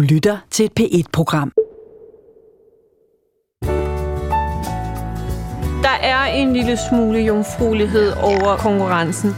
Du lytter til et P1-program. Der er en lille smule jomfruelighed over konkurrencen.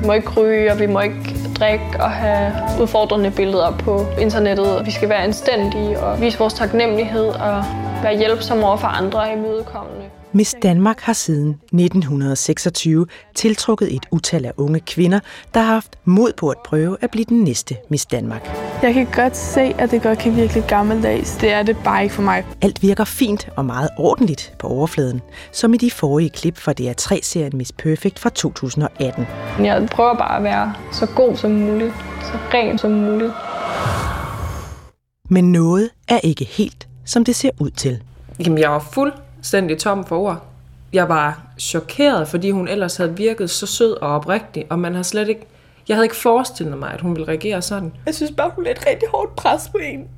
Vi må ikke ryge, og vi må ikke drikke og have udfordrende billeder på internettet. Vi skal være anstændige og vise vores taknemmelighed og være hjælpsomme over for andre og imødekommende. Miss Danmark har siden 1926 tiltrukket et utal af unge kvinder, der har haft mod på at prøve at blive den næste Miss Danmark. Jeg kan godt se, at det godt kan virke lidt gammeldags. Det er det bare ikke for mig. Alt virker fint og meget ordentligt på overfladen, som i de forrige klip fra DR3-serien Miss Perfect fra 2018. Jeg prøver bare at være så god som muligt, så ren som muligt. Men noget er ikke helt, som det ser ud til. Jamen, jeg var fuldstændig tom for ord. Jeg var chokeret, fordi hun ellers havde virket så sød og oprigtig, og man har slet ikke... Jeg havde ikke forestillet mig, at hun ville reagere sådan. Jeg synes bare, hun er et rigtig hårdt pres på en.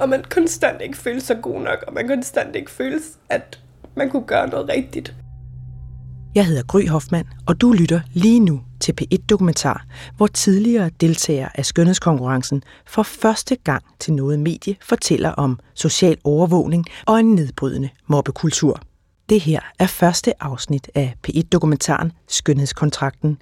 Og man konstant ikke føler sig god nok, og man konstant ikke føles, at man kunne gøre noget rigtigt. Jeg hedder Gry Hoffmann, og du lytter lige nu til P1-dokumentar, hvor tidligere deltagere af skønhedskonkurrencen for første gang til noget medie fortæller om social overvågning og en nedbrydende mobbekultur. Det her er første afsnit af P1-dokumentaren Skønhedskontrakten.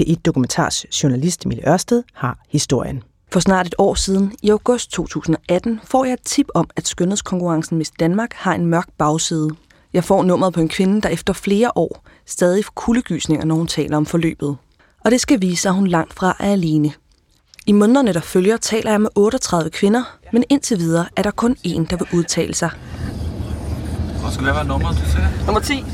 P1-dokumentars journalist Mille Ørsted har historien. For snart et år siden, i august 2018, får jeg et tip om, at skønhedskonkurrencen Miss Danmark har en mørk bagside. Jeg får nummeret på en kvinde, der efter flere år stadig får kuldegysninger, når hun taler om forløbet. Og det skal vise sig, at hun langt fra er alene. I månederne, der følger, taler jeg med 38 kvinder, men indtil videre er der kun én, der vil udtale sig. Hvor skal det være nummeret, du siger? Nummer 10.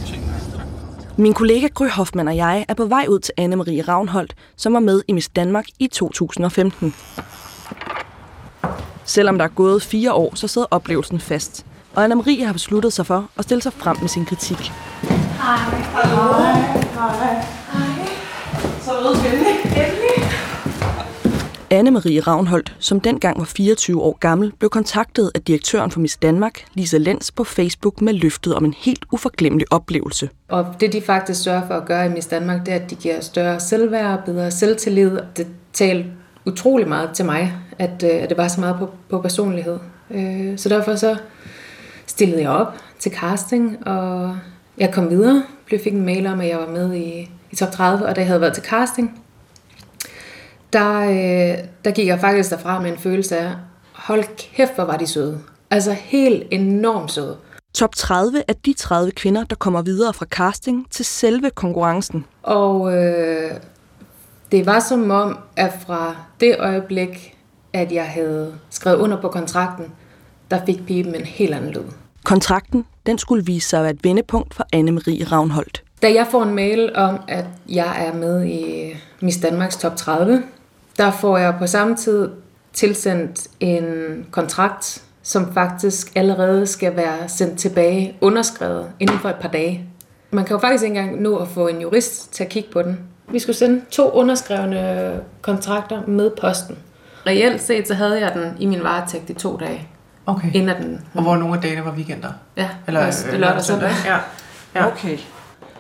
Min kollega Gry Hoffmann og jeg er på vej ud til Anne-Marie Ravnholdt, som var med i Miss Danmark i 2015. Selvom der er gået fire år, så sidder oplevelsen fast. Og Anna-Marie har besluttet sig for at stille sig frem med sin kritik. Hej. Hej. Hej. Så mødes vi endelig. Endelig. Anne-Marie Ravnholdt, som dengang var 24 år gammel, blev kontaktet af direktøren for Miss Danmark, Lisa Lenz, på Facebook med løftet om en helt uforglemmelig oplevelse. Og det, de faktisk sørger for at gøre i Miss Danmark, det er, at de giver større selvværd og bedre selvtillid. Det talte utrolig meget til mig, at, øh, at det var så meget på, på personlighed. Øh, så derfor så stillede jeg op til casting, og jeg kom videre. Jeg fik en mail om, at jeg var med i, i top 30, og da jeg havde været til casting, der, øh, der gik jeg faktisk derfra med en følelse af, hold kæft, hvor var de søde. Altså helt enormt søde. Top 30 er de 30 kvinder, der kommer videre fra casting til selve konkurrencen. Og øh, det var som om, at fra det øjeblik, at jeg havde skrevet under på kontrakten, der fik pipen en helt anden lyd. Kontrakten den skulle vise sig at være et vendepunkt for Anne-Marie Ravnholdt. Da jeg får en mail om, at jeg er med i Miss Danmarks top 30, der får jeg på samme tid tilsendt en kontrakt, som faktisk allerede skal være sendt tilbage, underskrevet inden for et par dage. Man kan jo faktisk ikke engang nå at få en jurist til at kigge på den. Vi skulle sende to underskrevne kontrakter med posten. Reelt set så havde jeg den i min varetægt i to dage. Okay. Inden den, Og hvor nogle af dagene var weekender? Ja, Eller, også øh, lørdag og søndag. Ja. ja. Okay.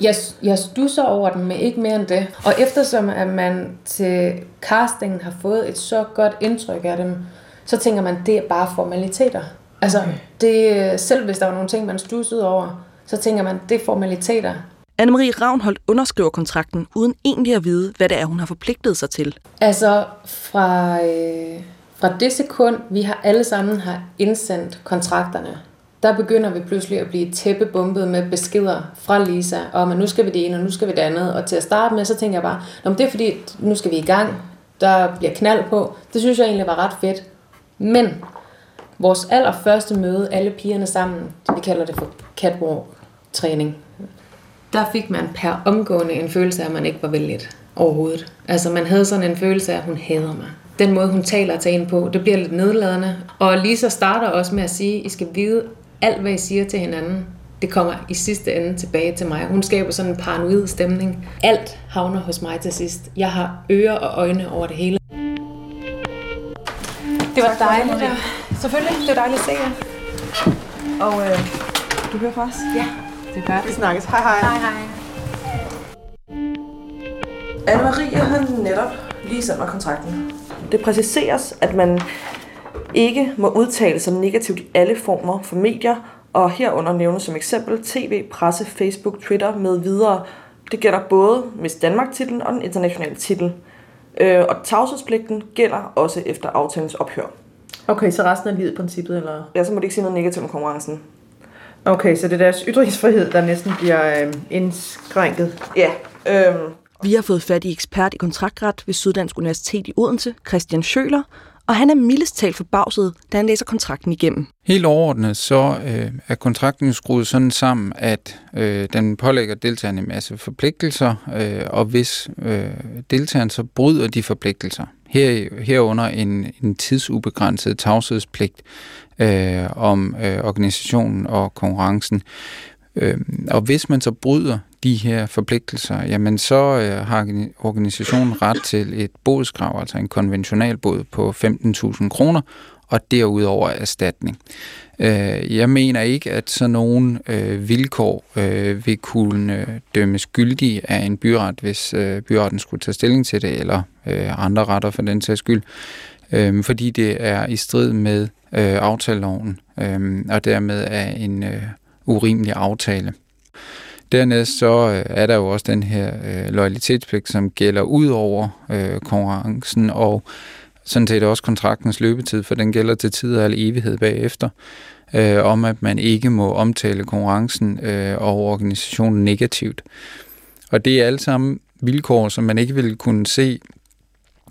Jeg, jeg stusser over den, men ikke mere end det. Og eftersom at man til castingen har fået et så godt indtryk af dem, så tænker man, det er bare formaliteter. Altså, okay. det, selv hvis der var nogle ting, man stussede over, så tænker man, det er formaliteter. Anne-Marie Ravnholdt underskriver kontrakten, uden egentlig at vide, hvad det er, hun har forpligtet sig til. Altså, fra, øh, fra det sekund, vi har alle sammen har indsendt kontrakterne, der begynder vi pludselig at blive tæppebumpet med beskeder fra Lisa, om at nu skal vi det ene, og nu skal vi det andet. Og til at starte med, så tænker jeg bare, Nå, men det er fordi, nu skal vi i gang, der bliver knald på. Det synes jeg egentlig var ret fedt. Men vores allerførste møde, alle pigerne sammen, vi kalder det for catwalk-træning, der fik man per omgående en følelse af, at man ikke var vælget overhovedet. Altså man havde sådan en følelse af, at hun hader mig. Den måde, hun taler til en på, det bliver lidt nedladende. Og Lisa starter også med at sige, I skal vide, alt hvad I siger til hinanden, det kommer i sidste ende tilbage til mig. Hun skaber sådan en paranoid stemning. Alt havner hos mig til sidst. Jeg har ører og øjne over det hele. Det var dejligt. Ja. Selvfølgelig, det var dejligt at se jer. Og øh, du hører fra os? Ja. Det er godt. Vi snakkes. Hej hej. Hej hej. Anne-Marie har netop lige sendt mig kontrakten. Det præciseres, at man ikke må udtale sig negativt i alle former for medier, og herunder nævnes som eksempel tv, presse, Facebook, Twitter med videre. Det gælder både Miss Danmark-titlen og den internationale titel. Øh, og tavshedspligten gælder også efter aftalens ophør. Okay, så resten af livet princippet, eller? Ja, så må de ikke sige noget negativt om konkurrencen. Okay, så det er deres ytringsfrihed, der næsten bliver øh, indskrænket. Ja. Øhm. Vi har fået fat i ekspert i kontraktret ved Syddansk Universitet i Odense, Christian Schøler, og han er mildest talt forbavset, da han læser kontrakten igennem. Helt overordnet så øh, er kontrakten skruet sådan sammen, at øh, den pålægger deltagerne en masse forpligtelser, øh, og hvis øh, deltagerne så bryder de forpligtelser, her, herunder en, en tidsubegrænset tavshedspligt øh, om øh, organisationen og konkurrencen, øh, og hvis man så bryder de her forpligtelser, jamen så øh, har organisationen ret til et bodskrav, altså en konventional bod på 15.000 kroner, og derudover erstatning. Øh, jeg mener ikke, at sådan nogle øh, vilkår øh, vil kunne øh, dømmes skyldige af en byret, hvis øh, byretten skulle tage stilling til det, eller øh, andre retter for den sags skyld, øh, fordi det er i strid med øh, aftaleloven, øh, og dermed er en øh, urimelig aftale. Dernæst så øh, er der jo også den her øh, loyalitetspligt, som gælder ud over øh, konkurrencen, og sådan set også kontraktens løbetid, for den gælder til tid og evighed bagefter, øh, om at man ikke må omtale konkurrencen øh, og organisationen negativt. Og det er alle sammen vilkår, som man ikke ville kunne se,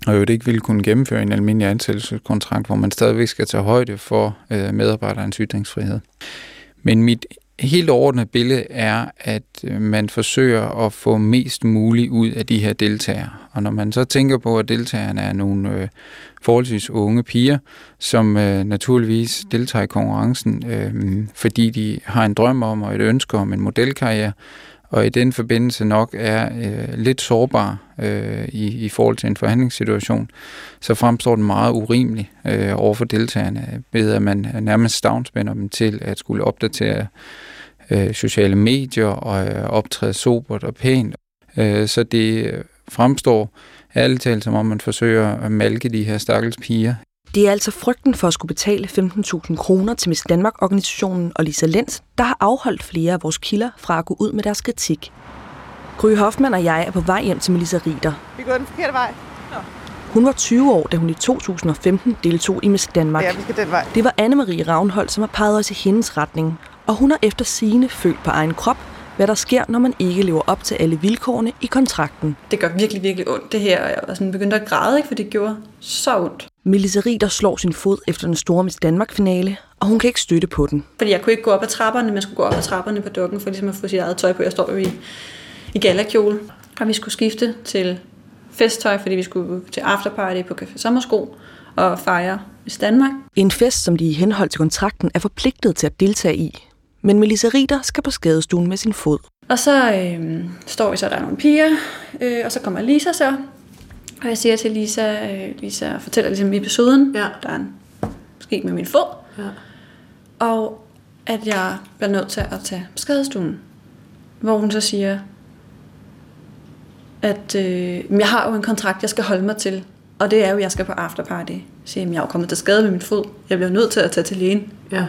og jo det ikke ville kunne gennemføre en almindelig ansættelseskontrakt, hvor man stadigvæk skal tage højde for øh, medarbejderens ytringsfrihed. Men mit helt overordnet billede er, at øh, man forsøger at få mest muligt ud af de her deltagere. Og når man så tænker på, at deltagerne er nogle øh, forholdsvis unge piger, som øh, naturligvis deltager i konkurrencen, øh, fordi de har en drøm om og et ønske om en modelkarriere, og i den forbindelse nok er øh, lidt sårbar øh, i, i forhold til en forhandlingssituation, så fremstår den meget urimelig øh, over for deltagerne, ved at man nærmest stavnspænder dem til at skulle opdatere øh, sociale medier og øh, optræde sobert og pænt. Øh, så det fremstår ærligt talt, som om man forsøger at malke de her stakkels piger det er altså frygten for at skulle betale 15.000 kroner til Miss Danmark-organisationen og Lisa Lenz, der har afholdt flere af vores kilder fra at gå ud med deres kritik. Gry Hoffmann og jeg er på vej hjem til Melissa Rieder. Vi går den forkerte vej. Nå. Hun var 20 år, da hun i 2015 deltog i Miss Danmark. Ja, vi skal den vej. Det var Anne-Marie Ravnhold, som har peget os i hendes retning. Og hun har efter sine følt på egen krop, hvad der sker, når man ikke lever op til alle vilkårene i kontrakten. Det gør virkelig, virkelig ondt det her. Jeg var sådan begyndt at græde, ikke, for det gjorde så ondt. Melissa Rieder slår sin fod efter den store Miss Danmark-finale, og hun kan ikke støtte på den. Fordi jeg kunne ikke gå op ad trapperne, men skulle gå op ad trapperne på dukken, for ligesom at få sit eget tøj på. Jeg står jo i, i galakjole, og vi skulle skifte til festtøj, fordi vi skulle til afterparty på Café Sommersko og fejre Miss Danmark. En fest, som de i henhold til kontrakten er forpligtet til at deltage i. Men Melissa Rieder skal på skadestuen med sin fod. Og så øh, står vi så, der er nogle piger, øh, og så kommer Lisa så, og jeg siger til Lisa, øh, Lisa fortæller ligesom episoden, ja. der er en sket med min fod, ja. og at jeg bliver nødt til at tage skadestuen. Hvor hun så siger, at øh, jeg har jo en kontrakt, jeg skal holde mig til, og det er jo, at jeg skal på afterparty. Så siger, jeg er jo kommet til skade med min fod. Jeg bliver nødt til at tage til lægen. Ja.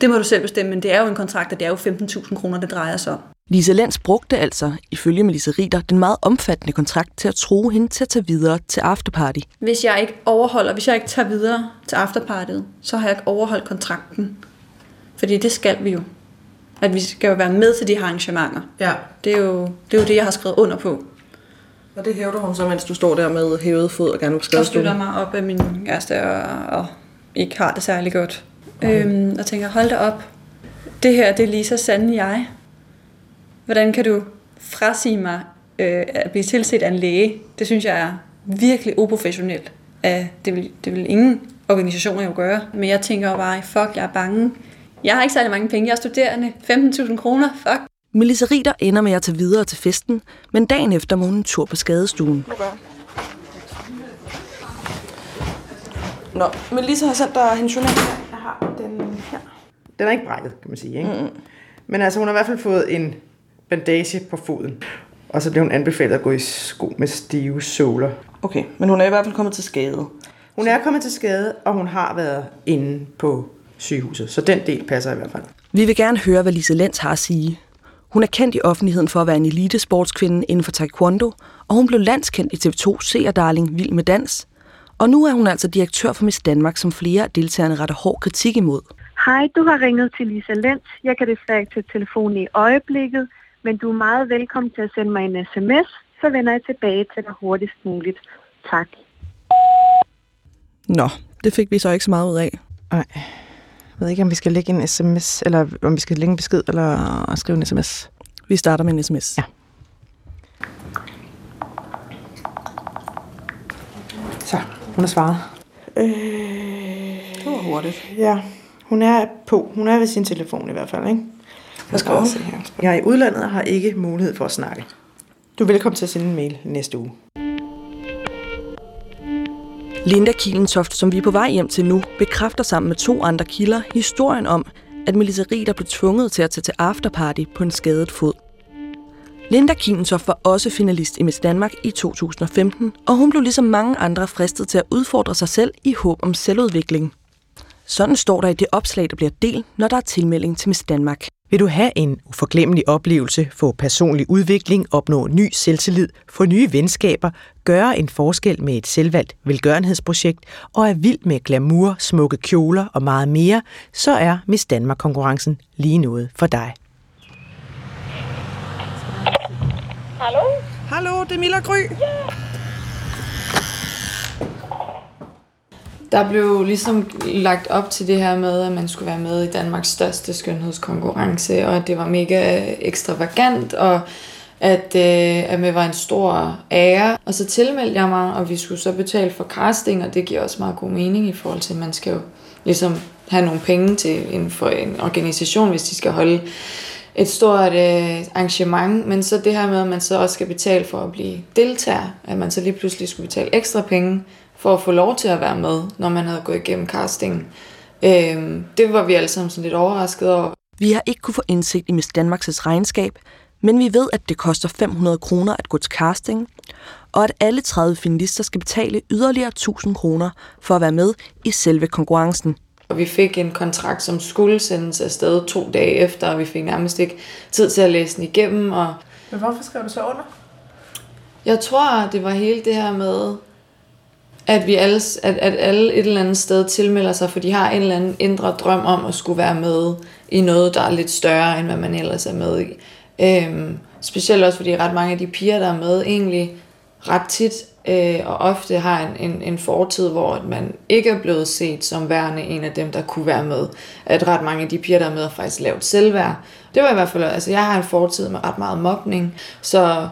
Det må du selv bestemme, men det er jo en kontrakt, og det er jo 15.000 kroner, det drejer sig om. Lise Lenz brugte altså, ifølge Melissa Rieder, den meget omfattende kontrakt til at tro hende til at tage videre til afterparty. Hvis jeg ikke overholder, hvis jeg ikke tager videre til afterpartyet, så har jeg ikke overholdt kontrakten. Fordi det skal vi jo. At vi skal jo være med til de her arrangementer. Ja. Det er jo det, er jo det jeg har skrevet under på. Og det hævder hun så, mens du står der med hævet fod og gerne vil skrive Og støtter mig op af min kæreste og, og ikke har det særlig godt. Okay. Øhm, og tænker, hold da op. Det her, det er lige så sande jeg. Hvordan kan du frasige mig øh, at blive tilset af en læge? Det synes jeg er virkelig uprofessionelt. Uh, det, vil, det vil ingen organisationer jo gøre. Men jeg tænker jo bare, fuck, jeg er bange. Jeg har ikke særlig mange penge. Jeg er studerende. 15.000 kroner. Fuck. Melissa Rieder ender med at tage videre til festen, men dagen efter må hun en tur på skadestuen. Nå, Melissa har sendt dig hendes journal. Jeg har den her. Den er ikke brækket, kan man sige. Ikke? Mm-hmm. Men altså, hun har i hvert fald fået en bandage på foden. Og så bliver hun anbefalet at gå i sko med stive såler. Okay, men hun er i hvert fald kommet til skade. Hun er kommet til skade, og hun har været inde på sygehuset. Så den del passer i hvert fald. Vi vil gerne høre, hvad Lise Lenz har at sige. Hun er kendt i offentligheden for at være en elitesportskvinde inden for taekwondo, og hun blev landskendt i TV2 Seerdarling Vild med Dans. Og nu er hun altså direktør for Miss Danmark, som flere af deltagerne retter hård kritik imod. Hej, du har ringet til Lisa Lenz. Jeg kan desværre ikke tage telefonen i øjeblikket, men du er meget velkommen til at sende mig en sms, så vender jeg tilbage til dig hurtigst muligt. Tak. Nå, det fik vi så ikke så meget ud af. Nej. Jeg ved ikke, om vi skal lægge en sms, eller om vi skal lægge en besked, eller skrive en sms. Vi starter med en sms. Ja. Så, hun har svaret. Øh, det var hurtigt. Ja, hun er på. Hun er ved sin telefon i hvert fald, ikke? Hvad skal hun? Se her. Jeg er i udlandet og har ikke mulighed for at snakke. Du er velkommen til at sende en mail næste uge. Linda Kielentoft, som vi er på vej hjem til nu, bekræfter sammen med to andre kilder historien om, at Melissa Rieder blev tvunget til at tage til afterparty på en skadet fod. Linda Kielentoft var også finalist i Miss Danmark i 2015, og hun blev ligesom mange andre fristet til at udfordre sig selv i håb om selvudvikling. Sådan står der i det opslag, der bliver delt, når der er tilmelding til Miss Danmark. Vil du have en uforglemmelig oplevelse, få personlig udvikling, opnå ny selvtillid, få nye venskaber, gøre en forskel med et selvvalgt velgørenhedsprojekt og er vild med glamour, smukke kjoler og meget mere, så er Miss Danmark-konkurrencen lige noget for dig. Hallo? Hallo, det er Milla Gry. Yeah. Der blev ligesom lagt op til det her med, at man skulle være med i Danmarks største skønhedskonkurrence, og at det var mega ekstravagant, og at, øh, at det var en stor ære. Og så tilmeldte jeg mig, og vi skulle så betale for casting, og det giver også meget god mening i forhold til, at man skal jo ligesom have nogle penge til en, for en organisation, hvis de skal holde et stort øh, arrangement, men så det her med, at man så også skal betale for at blive deltager, at man så lige pludselig skulle betale ekstra penge for at få lov til at være med, når man havde gået igennem casting. Øh, det var vi alle sammen sådan lidt overrasket over. Vi har ikke kunne få indsigt i Miss Danmarks regnskab, men vi ved, at det koster 500 kroner at gå til casting, og at alle 30 finalister skal betale yderligere 1000 kroner for at være med i selve konkurrencen. Og vi fik en kontrakt, som skulle sendes afsted to dage efter, og vi fik nærmest ikke tid til at læse den igennem. Og Men hvorfor skrev du så under? Jeg tror, det var hele det her med, at vi alle, at, at alle et eller andet sted tilmelder sig, for de har en eller anden indre drøm om at skulle være med i noget, der er lidt større, end hvad man ellers er med i. Øhm, specielt også, fordi ret mange af de piger, der er med, egentlig ret tit øh, og ofte har en, en, en fortid, hvor man ikke er blevet set som værende en af dem, der kunne være med. At ret mange af de piger, der er med, har faktisk lavet selvværd. Det var i hvert fald, altså jeg har en fortid med ret meget mobning, så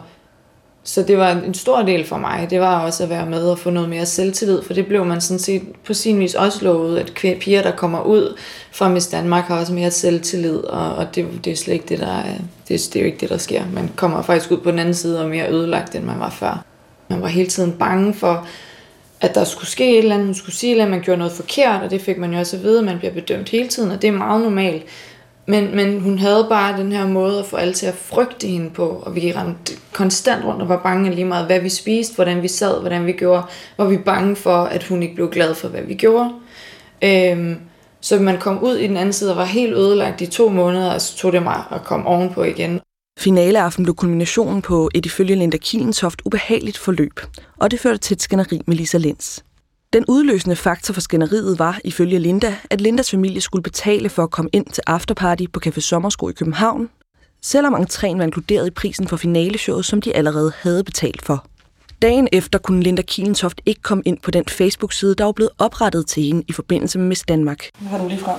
så det var en stor del for mig. Det var også at være med og få noget mere selvtillid, for det blev man sådan set på sin vis også lovet, at piger, der kommer ud fra Miss Danmark, har også mere selvtillid, og, og det, det er slet ikke det, der er, det, det er jo ikke det, der sker. Man kommer faktisk ud på den anden side og mere ødelagt, end man var før. Man var hele tiden bange for, at der skulle ske et eller andet, man skulle sige, at man gjorde noget forkert, og det fik man jo også at vide, at man bliver bedømt hele tiden, og det er meget normalt. Men, men hun havde bare den her måde at få alle til at frygte hende på, og vi ramte konstant rundt og var bange lige meget, hvad vi spiste, hvordan vi sad, hvordan vi gjorde. Var vi bange for, at hun ikke blev glad for, hvad vi gjorde. Øhm, så man kom ud i den anden side og var helt ødelagt i to måneder, og så tog det mig at komme ovenpå igen. Finaleaften blev kulminationen på et ifølge Linda Kielentoft ubehageligt forløb, og det førte til et skænderi med Lisa Lenz. Den udløsende faktor for skænderiet var, ifølge Linda, at Lindas familie skulle betale for at komme ind til afterparty på Café Sommersko i København, selvom entréen var inkluderet i prisen for finaleshowet, som de allerede havde betalt for. Dagen efter kunne Linda Kielentoft ikke komme ind på den Facebook-side, der var blevet oprettet til hende i forbindelse med Miss Danmark. Nu har du lige frem.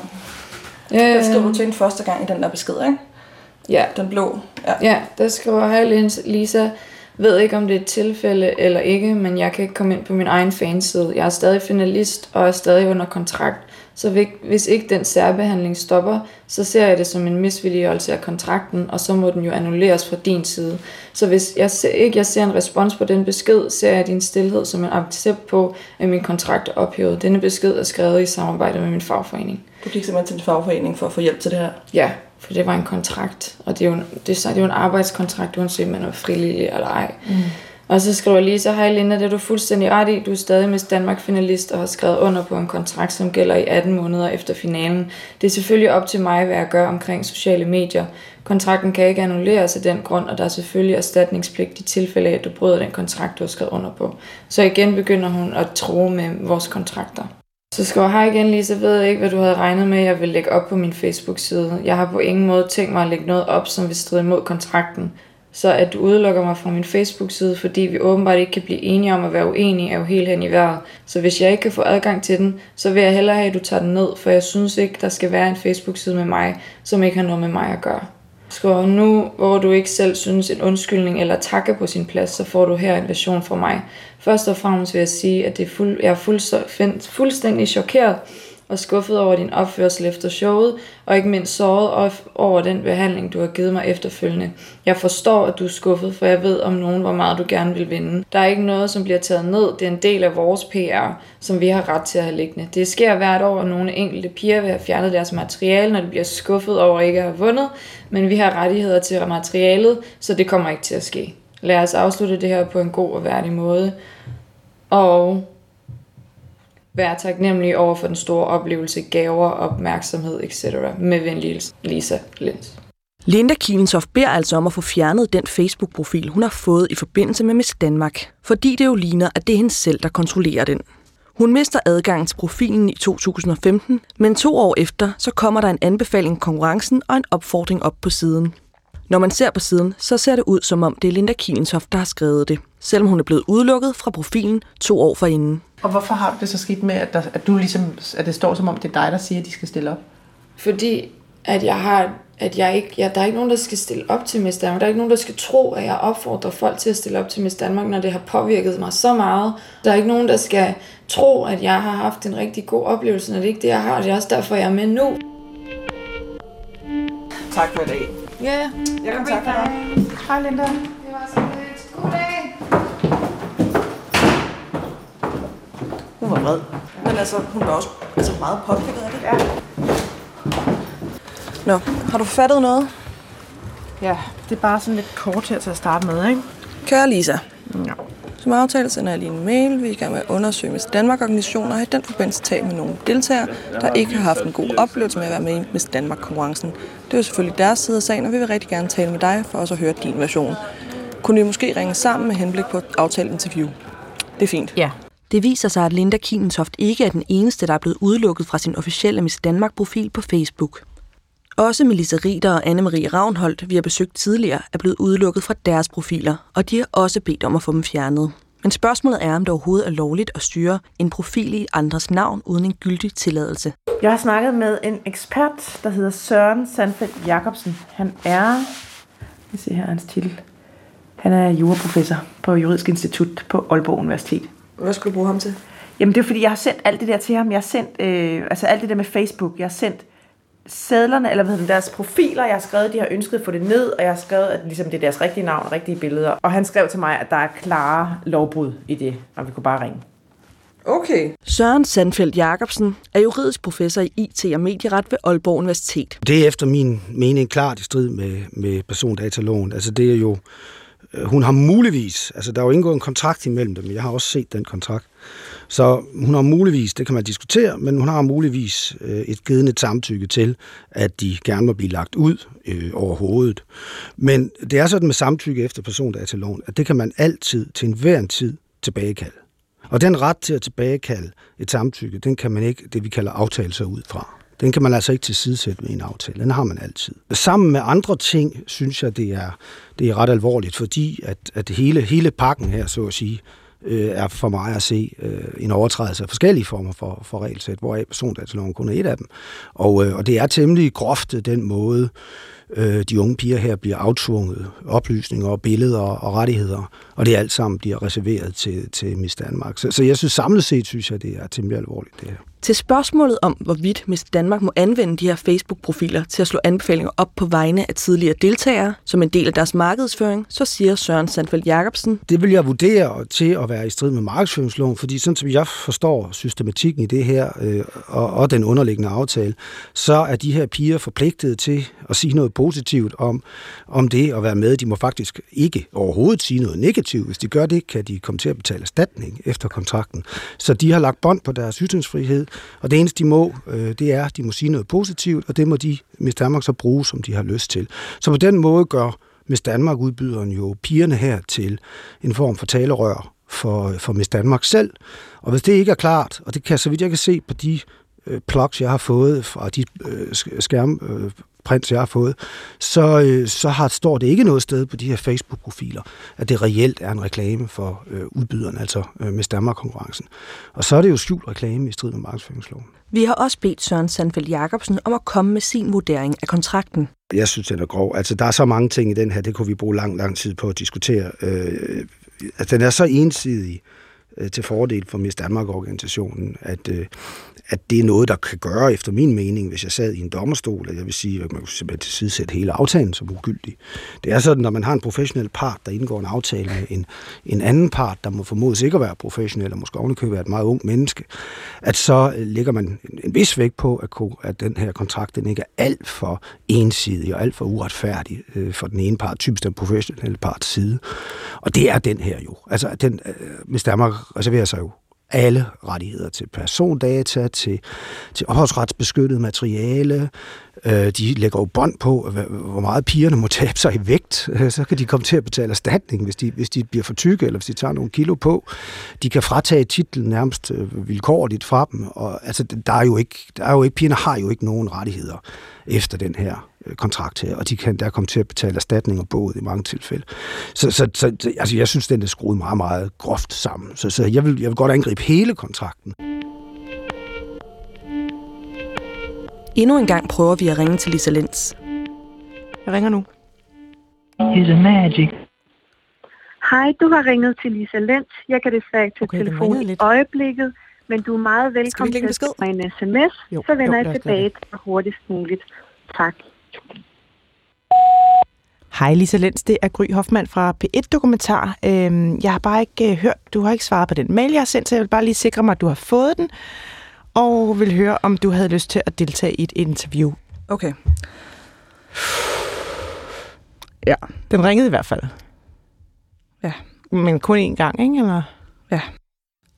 Øh... Der stod du til hende første gang i den der besked, ikke? Ja. Den blå. Ja, ja der skriver, hej Lisa, ved ikke, om det er et tilfælde eller ikke, men jeg kan ikke komme ind på min egen fanside. Jeg er stadig finalist og er stadig under kontrakt. Så hvis ikke den særbehandling stopper, så ser jeg det som en misvilliggørelse af kontrakten, og så må den jo annulleres fra din side. Så hvis jeg ser, ikke jeg ser en respons på den besked, ser jeg din stillhed som en accept på, at min kontrakt er ophævet. Denne besked er skrevet i samarbejde med min fagforening. Du gik simpelthen til din fagforening for at få hjælp til det her? Ja, for det var en kontrakt, og det er jo, det, det er jo en arbejdskontrakt, uanset om man er frivillig eller ej. Mm. Og så skriver Lisa, hej Linda, det er du fuldstændig ret i. Du er stadig Miss Danmark finalist og har skrevet under på en kontrakt, som gælder i 18 måneder efter finalen. Det er selvfølgelig op til mig, hvad jeg gør omkring sociale medier. Kontrakten kan ikke annulleres af den grund, og der er selvfølgelig erstatningspligt i tilfælde af, at du bryder den kontrakt, du har skrevet under på. Så igen begynder hun at tro med vores kontrakter. Så skriver hej igen Lisa, ved jeg ikke, hvad du havde regnet med, jeg vil lægge op på min Facebook-side. Jeg har på ingen måde tænkt mig at lægge noget op, som vil stride imod kontrakten. Så at du udelukker mig fra min Facebook-side, fordi vi åbenbart ikke kan blive enige om at være uenige, er jo helt hen i vejret. Så hvis jeg ikke kan få adgang til den, så vil jeg hellere have, at du tager den ned, for jeg synes ikke, der skal være en Facebook-side med mig, som ikke har noget med mig at gøre. Skriver nu, hvor du ikke selv synes en undskyldning eller takke på sin plads, så får du her en version fra mig. Først og fremmest vil jeg sige, at det er fuld, jeg er fuld, fuldstændig chokeret og skuffet over din opførsel efter showet, og ikke mindst såret over den behandling, du har givet mig efterfølgende. Jeg forstår, at du er skuffet, for jeg ved om nogen, hvor meget du gerne vil vinde. Der er ikke noget, som bliver taget ned. Det er en del af vores PR, som vi har ret til at have liggende. Det sker hvert år, at nogle enkelte piger vil have fjernet deres materiale, når de bliver skuffet over ikke at have vundet, men vi har rettigheder til materialet, så det kommer ikke til at ske. Lad os afslutte det her på en god og værdig måde. Og Vær taknemmelig over for den store oplevelse, gaver, opmærksomhed etc. Med venlig Lisa Lenz. Linda Kiensoft beder altså om at få fjernet den Facebook-profil, hun har fået i forbindelse med Miss Danmark, fordi det jo ligner, at det er hende selv, der kontrollerer den. Hun mister adgang til profilen i 2015, men to år efter, så kommer der en anbefaling konkurrencen og en opfordring op på siden. Når man ser på siden, så ser det ud som om det er Linda Kiensoft, der har skrevet det, selvom hun er blevet udelukket fra profilen to år forinden. Og hvorfor har du det så skidt med, at, der, at, du ligesom, at det står som om, det er dig, der siger, at de skal stille op? Fordi at jeg har, at jeg ikke, ja, der er ikke nogen, der skal stille op til Miss Danmark. Der er ikke nogen, der skal tro, at jeg opfordrer folk til at stille op til Miss Danmark, når det har påvirket mig så meget. Der er ikke nogen, der skal tro, at jeg har haft en rigtig god oplevelse, når det ikke det, jeg har. Og det er også derfor, jeg er med nu. Tak for i dag. Ja, jeg kontakter dig. Hej Linda. Det var så lidt. God dag. Var vred. Men altså, hun var også altså, meget påvirket af det. Ja. Nå, har du fattet noget? Ja, det er bare sådan lidt kort her til at starte med, ikke? Kære Lisa. Ja. Som aftalt sender jeg lige en mail. Vi er i gang med at undersøge Miss Danmark-organisationer og i den forbindelse tale med nogle deltagere, der ikke har haft en god oplevelse med at være med i Miss Danmark-konkurrencen. Det er jo selvfølgelig deres side af sagen, og vi vil rigtig gerne tale med dig for også at høre din version. Kunne vi måske ringe sammen med henblik på et aftalt interview? Det er fint. Ja. Det viser sig, at Linda Kientoft ikke er den eneste, der er blevet udelukket fra sin officielle Miss Danmark-profil på Facebook. Også Melissa Rieder og Anne-Marie Ravnholdt, vi har besøgt tidligere, er blevet udelukket fra deres profiler, og de har også bedt om at få dem fjernet. Men spørgsmålet er, om det overhovedet er lovligt at styre en profil i andres navn uden en gyldig tilladelse. Jeg har snakket med en ekspert, der hedder Søren Sandfeldt Jacobsen. Han er, jeg ser her hans titel, han er juraprofessor på Juridisk Institut på Aalborg Universitet. Hvad skulle du bruge ham til? Jamen det er fordi, jeg har sendt alt det der til ham. Jeg har sendt, øh, altså alt det der med Facebook. Jeg har sendt sædlerne, eller hvad hedder deres profiler. Jeg har skrevet, at de har ønsket at få det ned, og jeg har skrevet, at ligesom, det er deres rigtige navn og rigtige billeder. Og han skrev til mig, at der er klare lovbrud i det, og vi kunne bare ringe. Okay. Søren Sandfeldt Jacobsen er juridisk professor i IT og medieret ved Aalborg Universitet. Det er efter min mening klart i strid med, med persondataloven. Altså det er jo, Øh, hun har muligvis, altså der er jo indgået en kontrakt imellem dem, jeg har også set den kontrakt, så hun har muligvis, det kan man diskutere, men hun har muligvis øh, et givet samtykke til, at de gerne må blive lagt ud øh, over hovedet. Men det er sådan med samtykke efter persondataloven, at det kan man altid, til enhver en tid, tilbagekalde. Og den ret til at tilbagekalde et samtykke, den kan man ikke, det vi kalder aftale sig ud fra. Den kan man altså ikke tilsidesætte ved en aftale. Den har man altid. Sammen med andre ting, synes jeg, det er, det er ret alvorligt, fordi at, at hele, hele pakken her, så at sige, øh, er for mig at se øh, en overtrædelse af forskellige former for, for regelsæt, hvoraf persondataloven kun er et af dem. Og, øh, og det er temmelig groft den måde, øh, de unge piger her bliver aftvunget oplysninger og billeder og rettigheder, og det alt sammen bliver reserveret til, til Miss Danmark. Så, så jeg synes samlet set, synes jeg, det er temmelig alvorligt det her. Til spørgsmålet om, hvorvidt Miss Danmark må anvende de her Facebook-profiler til at slå anbefalinger op på vegne af tidligere deltagere, som en del af deres markedsføring, så siger Søren Sandfeldt Jacobsen. Det vil jeg vurdere til at være i strid med markedsføringsloven, fordi sådan som jeg forstår systematikken i det her, øh, og, og den underliggende aftale, så er de her piger forpligtet til at sige noget noget positivt om, om det at være med. De må faktisk ikke overhovedet sige noget negativt. Hvis de gør det, kan de komme til at betale erstatning efter kontrakten. Så de har lagt bånd på deres ytringsfrihed, og det eneste, de må, øh, det er, at de må sige noget positivt, og det må de, Miss Danmark, så bruge, som de har lyst til. Så på den måde gør Miss Danmark udbyderen jo pigerne her til en form for talerør for, øh, for Miss Danmark selv. Og hvis det ikke er klart, og det kan så vidt jeg kan se på de øh, plugs, jeg har fået fra de øh, skærm, øh, prints, jeg har fået, så, øh, så har, står det ikke noget sted på de her Facebook-profiler, at det reelt er en reklame for øh, udbyderen, altså øh, med Danmark-konkurrencen. Og så er det jo skjult reklame i strid med markedsføringsloven. Vi har også bedt Søren Sandfeldt Jacobsen om at komme med sin vurdering af kontrakten. Jeg synes, den er grov. Altså, der er så mange ting i den her, det kunne vi bruge lang, lang tid på at diskutere. Øh, altså, den er så ensidig øh, Øh, til fordel for Miss Danmark-organisationen, at, øh, at det er noget, der kan gøre, efter min mening, hvis jeg sad i en dommerstol, at jeg vil sige, at man kunne simpelthen tilsidesætte hele aftalen som ugyldig. Det er sådan, når man har en professionel part, der indgår en aftale med en, en anden part, der må formodes ikke at være professionel, og måske ovenikøbet være et meget ung menneske, at så øh, lægger man en, en vis vægt på, at, at den her kontrakt den ikke er alt for ensidig og alt for uretfærdig øh, for den ene part, typisk den professionelle parts side. Og det er den her jo. Altså, den, øh, Miss Danmark reserverer sig jo alle rettigheder til persondata, til, til ophavsretsbeskyttet materiale. Øh, de lægger jo bånd på, hvor meget pigerne må tabe sig i vægt. Øh, så kan de komme til at betale erstatning, hvis de, hvis de bliver for tykke, eller hvis de tager nogle kilo på. De kan fratage titlen nærmest øh, vilkårligt fra dem. Og, altså, der er jo ikke, der er jo ikke, pigerne har jo ikke nogen rettigheder efter den her øh, kontrakt her, og de kan der komme til at betale erstatning og båd i mange tilfælde. Så, så, så altså, jeg synes, den er skruet meget, meget groft sammen. Så, så jeg, vil, jeg vil godt angribe hele kontrakten. Endnu en gang prøver vi at ringe til Lisa Lenz. Jeg ringer nu. Is a magic. Hej, du har ringet til Lisa Lenz. Jeg kan desværre ikke tage okay, telefonen i øjeblikket, men du er meget velkommen til at skrive en sms, jo, så vender jo, jeg tilbage til hurtigst muligt. Tak. Hej Lisa Lenz, det er Gry Hoffmann fra P1 Dokumentar. Øhm, jeg har bare ikke øh, hørt, du har ikke svaret på den mail, jeg har sendt, så jeg vil bare lige sikre mig, at du har fået den, og vil høre, om du havde lyst til at deltage i et interview. Okay. Ja, den ringede i hvert fald. Ja, men kun én gang, ikke? Eller? Ja.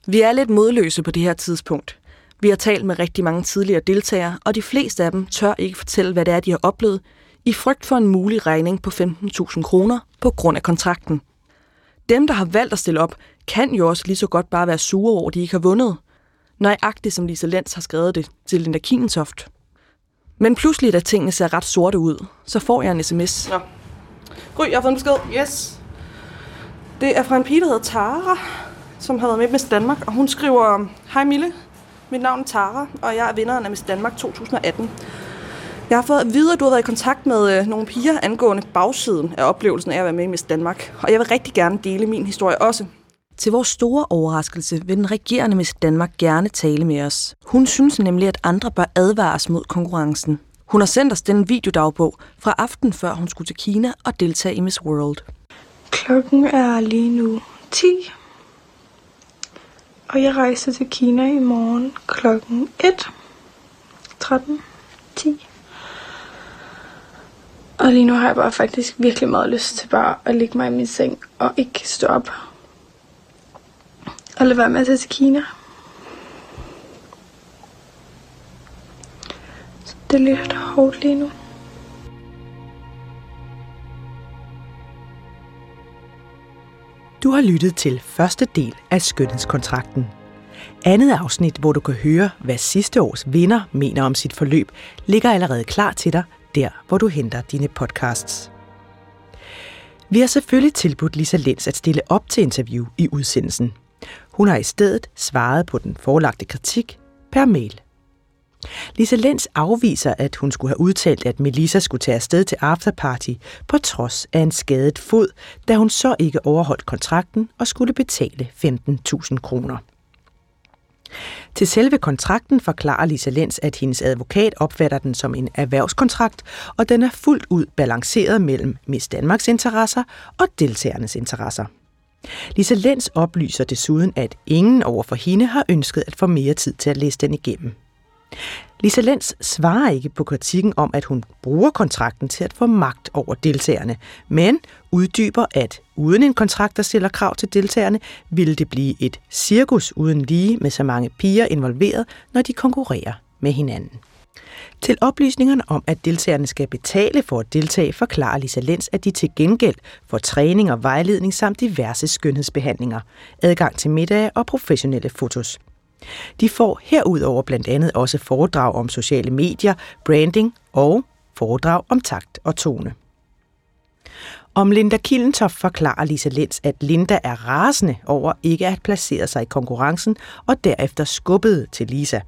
Vi er lidt modløse på det her tidspunkt. Vi har talt med rigtig mange tidligere deltagere, og de fleste af dem tør ikke fortælle, hvad det er, de har oplevet, i frygt for en mulig regning på 15.000 kroner på grund af kontrakten. Dem, der har valgt at stille op, kan jo også lige så godt bare være sure over, de ikke har vundet. Nøjagtigt som Lisa Lenz har skrevet det til Linda Kientoft. Men pludselig, da tingene ser ret sorte ud, så får jeg en sms. Nå. Gry, jeg har fået en besked. Yes. Det er fra en pige, der hedder Tara, som har været med i Miss Danmark, og hun skriver, Hej Mille, mit navn er Tara, og jeg er vinderen af Miss Danmark 2018. Jeg har fået at vide, at du har været i kontakt med øh, nogle piger angående bagsiden af oplevelsen af at være med i Miss Danmark. Og jeg vil rigtig gerne dele min historie også. Til vores store overraskelse vil den regerende Miss Danmark gerne tale med os. Hun synes nemlig, at andre bør advares mod konkurrencen. Hun har sendt os den videodagbog fra aften før hun skulle til Kina og deltage i Miss World. Klokken er lige nu 10. Og jeg rejser til Kina i morgen klokken 1. 13. 10. Og lige nu har jeg bare faktisk virkelig meget lyst til bare at ligge mig i min seng og ikke stå op. Og lade være med at tage til Kina. Så det er lidt hårdt lige nu. Du har lyttet til første del af Skønhedskontrakten. Andet afsnit, hvor du kan høre, hvad sidste års vinder mener om sit forløb, ligger allerede klar til dig der, hvor du henter dine podcasts. Vi har selvfølgelig tilbudt Lisa Lenz at stille op til interview i udsendelsen. Hun har i stedet svaret på den forelagte kritik per mail. Lisa Lenz afviser, at hun skulle have udtalt, at Melissa skulle tage afsted til afterparty på trods af en skadet fod, da hun så ikke overholdt kontrakten og skulle betale 15.000 kroner. Til selve kontrakten forklarer Lisa Lenz, at hendes advokat opfatter den som en erhvervskontrakt, og den er fuldt ud balanceret mellem Miss Danmarks interesser og deltagernes interesser. Lisa Lenz oplyser desuden, at ingen over for hende har ønsket at få mere tid til at læse den igennem. Lisa Lenz svarer ikke på kritikken om, at hun bruger kontrakten til at få magt over deltagerne, men uddyber, at uden en kontrakt, der stiller krav til deltagerne, ville det blive et cirkus uden lige med så mange piger involveret, når de konkurrerer med hinanden. Til oplysningerne om, at deltagerne skal betale for at deltage, forklarer Lisa Lenz, at de til gengæld får træning og vejledning samt diverse skønhedsbehandlinger, adgang til middag og professionelle fotos. De får herudover blandt andet også foredrag om sociale medier, branding og foredrag om takt og tone. Om Linda Killentoff forklarer Lisa Lenz, at Linda er rasende over ikke at placere sig i konkurrencen og derefter skubbede til Lisa.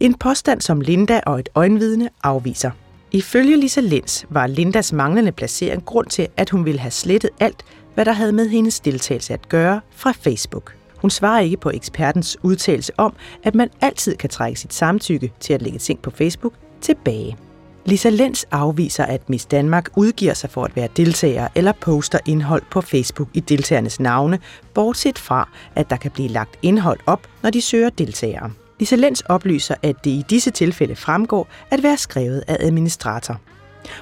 En påstand, som Linda og et øjenvidne afviser. Ifølge Lisa Lenz var Lindas manglende placering grund til, at hun ville have slettet alt, hvad der havde med hendes deltagelse at gøre fra Facebook. Hun svarer ikke på ekspertens udtalelse om, at man altid kan trække sit samtykke til at lægge ting på Facebook tilbage. Lisa Lenz afviser, at Miss Danmark udgiver sig for at være deltager eller poster indhold på Facebook i deltagernes navne, bortset fra, at der kan blive lagt indhold op, når de søger deltagere. Lisa Lenz oplyser, at det i disse tilfælde fremgår at være skrevet af administrator.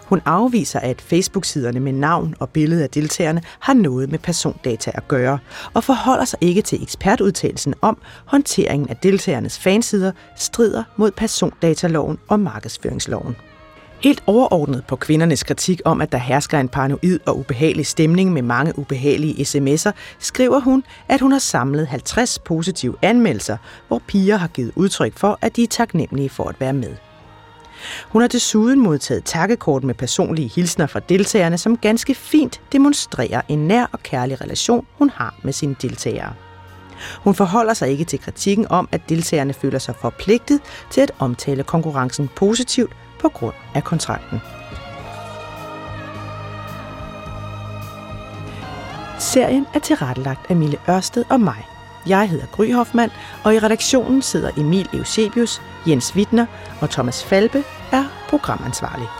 Hun afviser, at Facebook-siderne med navn og billede af deltagerne har noget med persondata at gøre, og forholder sig ikke til ekspertudtalelsen om håndteringen af deltagernes fansider strider mod persondataloven og markedsføringsloven. Helt overordnet på kvindernes kritik om, at der hersker en paranoid og ubehagelig stemning med mange ubehagelige sms'er, skriver hun, at hun har samlet 50 positive anmeldelser, hvor piger har givet udtryk for, at de er taknemmelige for at være med. Hun har desuden modtaget takkekort med personlige hilsner fra deltagerne, som ganske fint demonstrerer en nær og kærlig relation, hun har med sine deltagere. Hun forholder sig ikke til kritikken om, at deltagerne føler sig forpligtet til at omtale konkurrencen positivt på grund af kontrakten. Serien er tilrettelagt af Mille Ørsted og mig. Jeg hedder Gry Hoffmann, og i redaktionen sidder Emil Eusebius, Jens Wittner og Thomas Falbe er programansvarlig.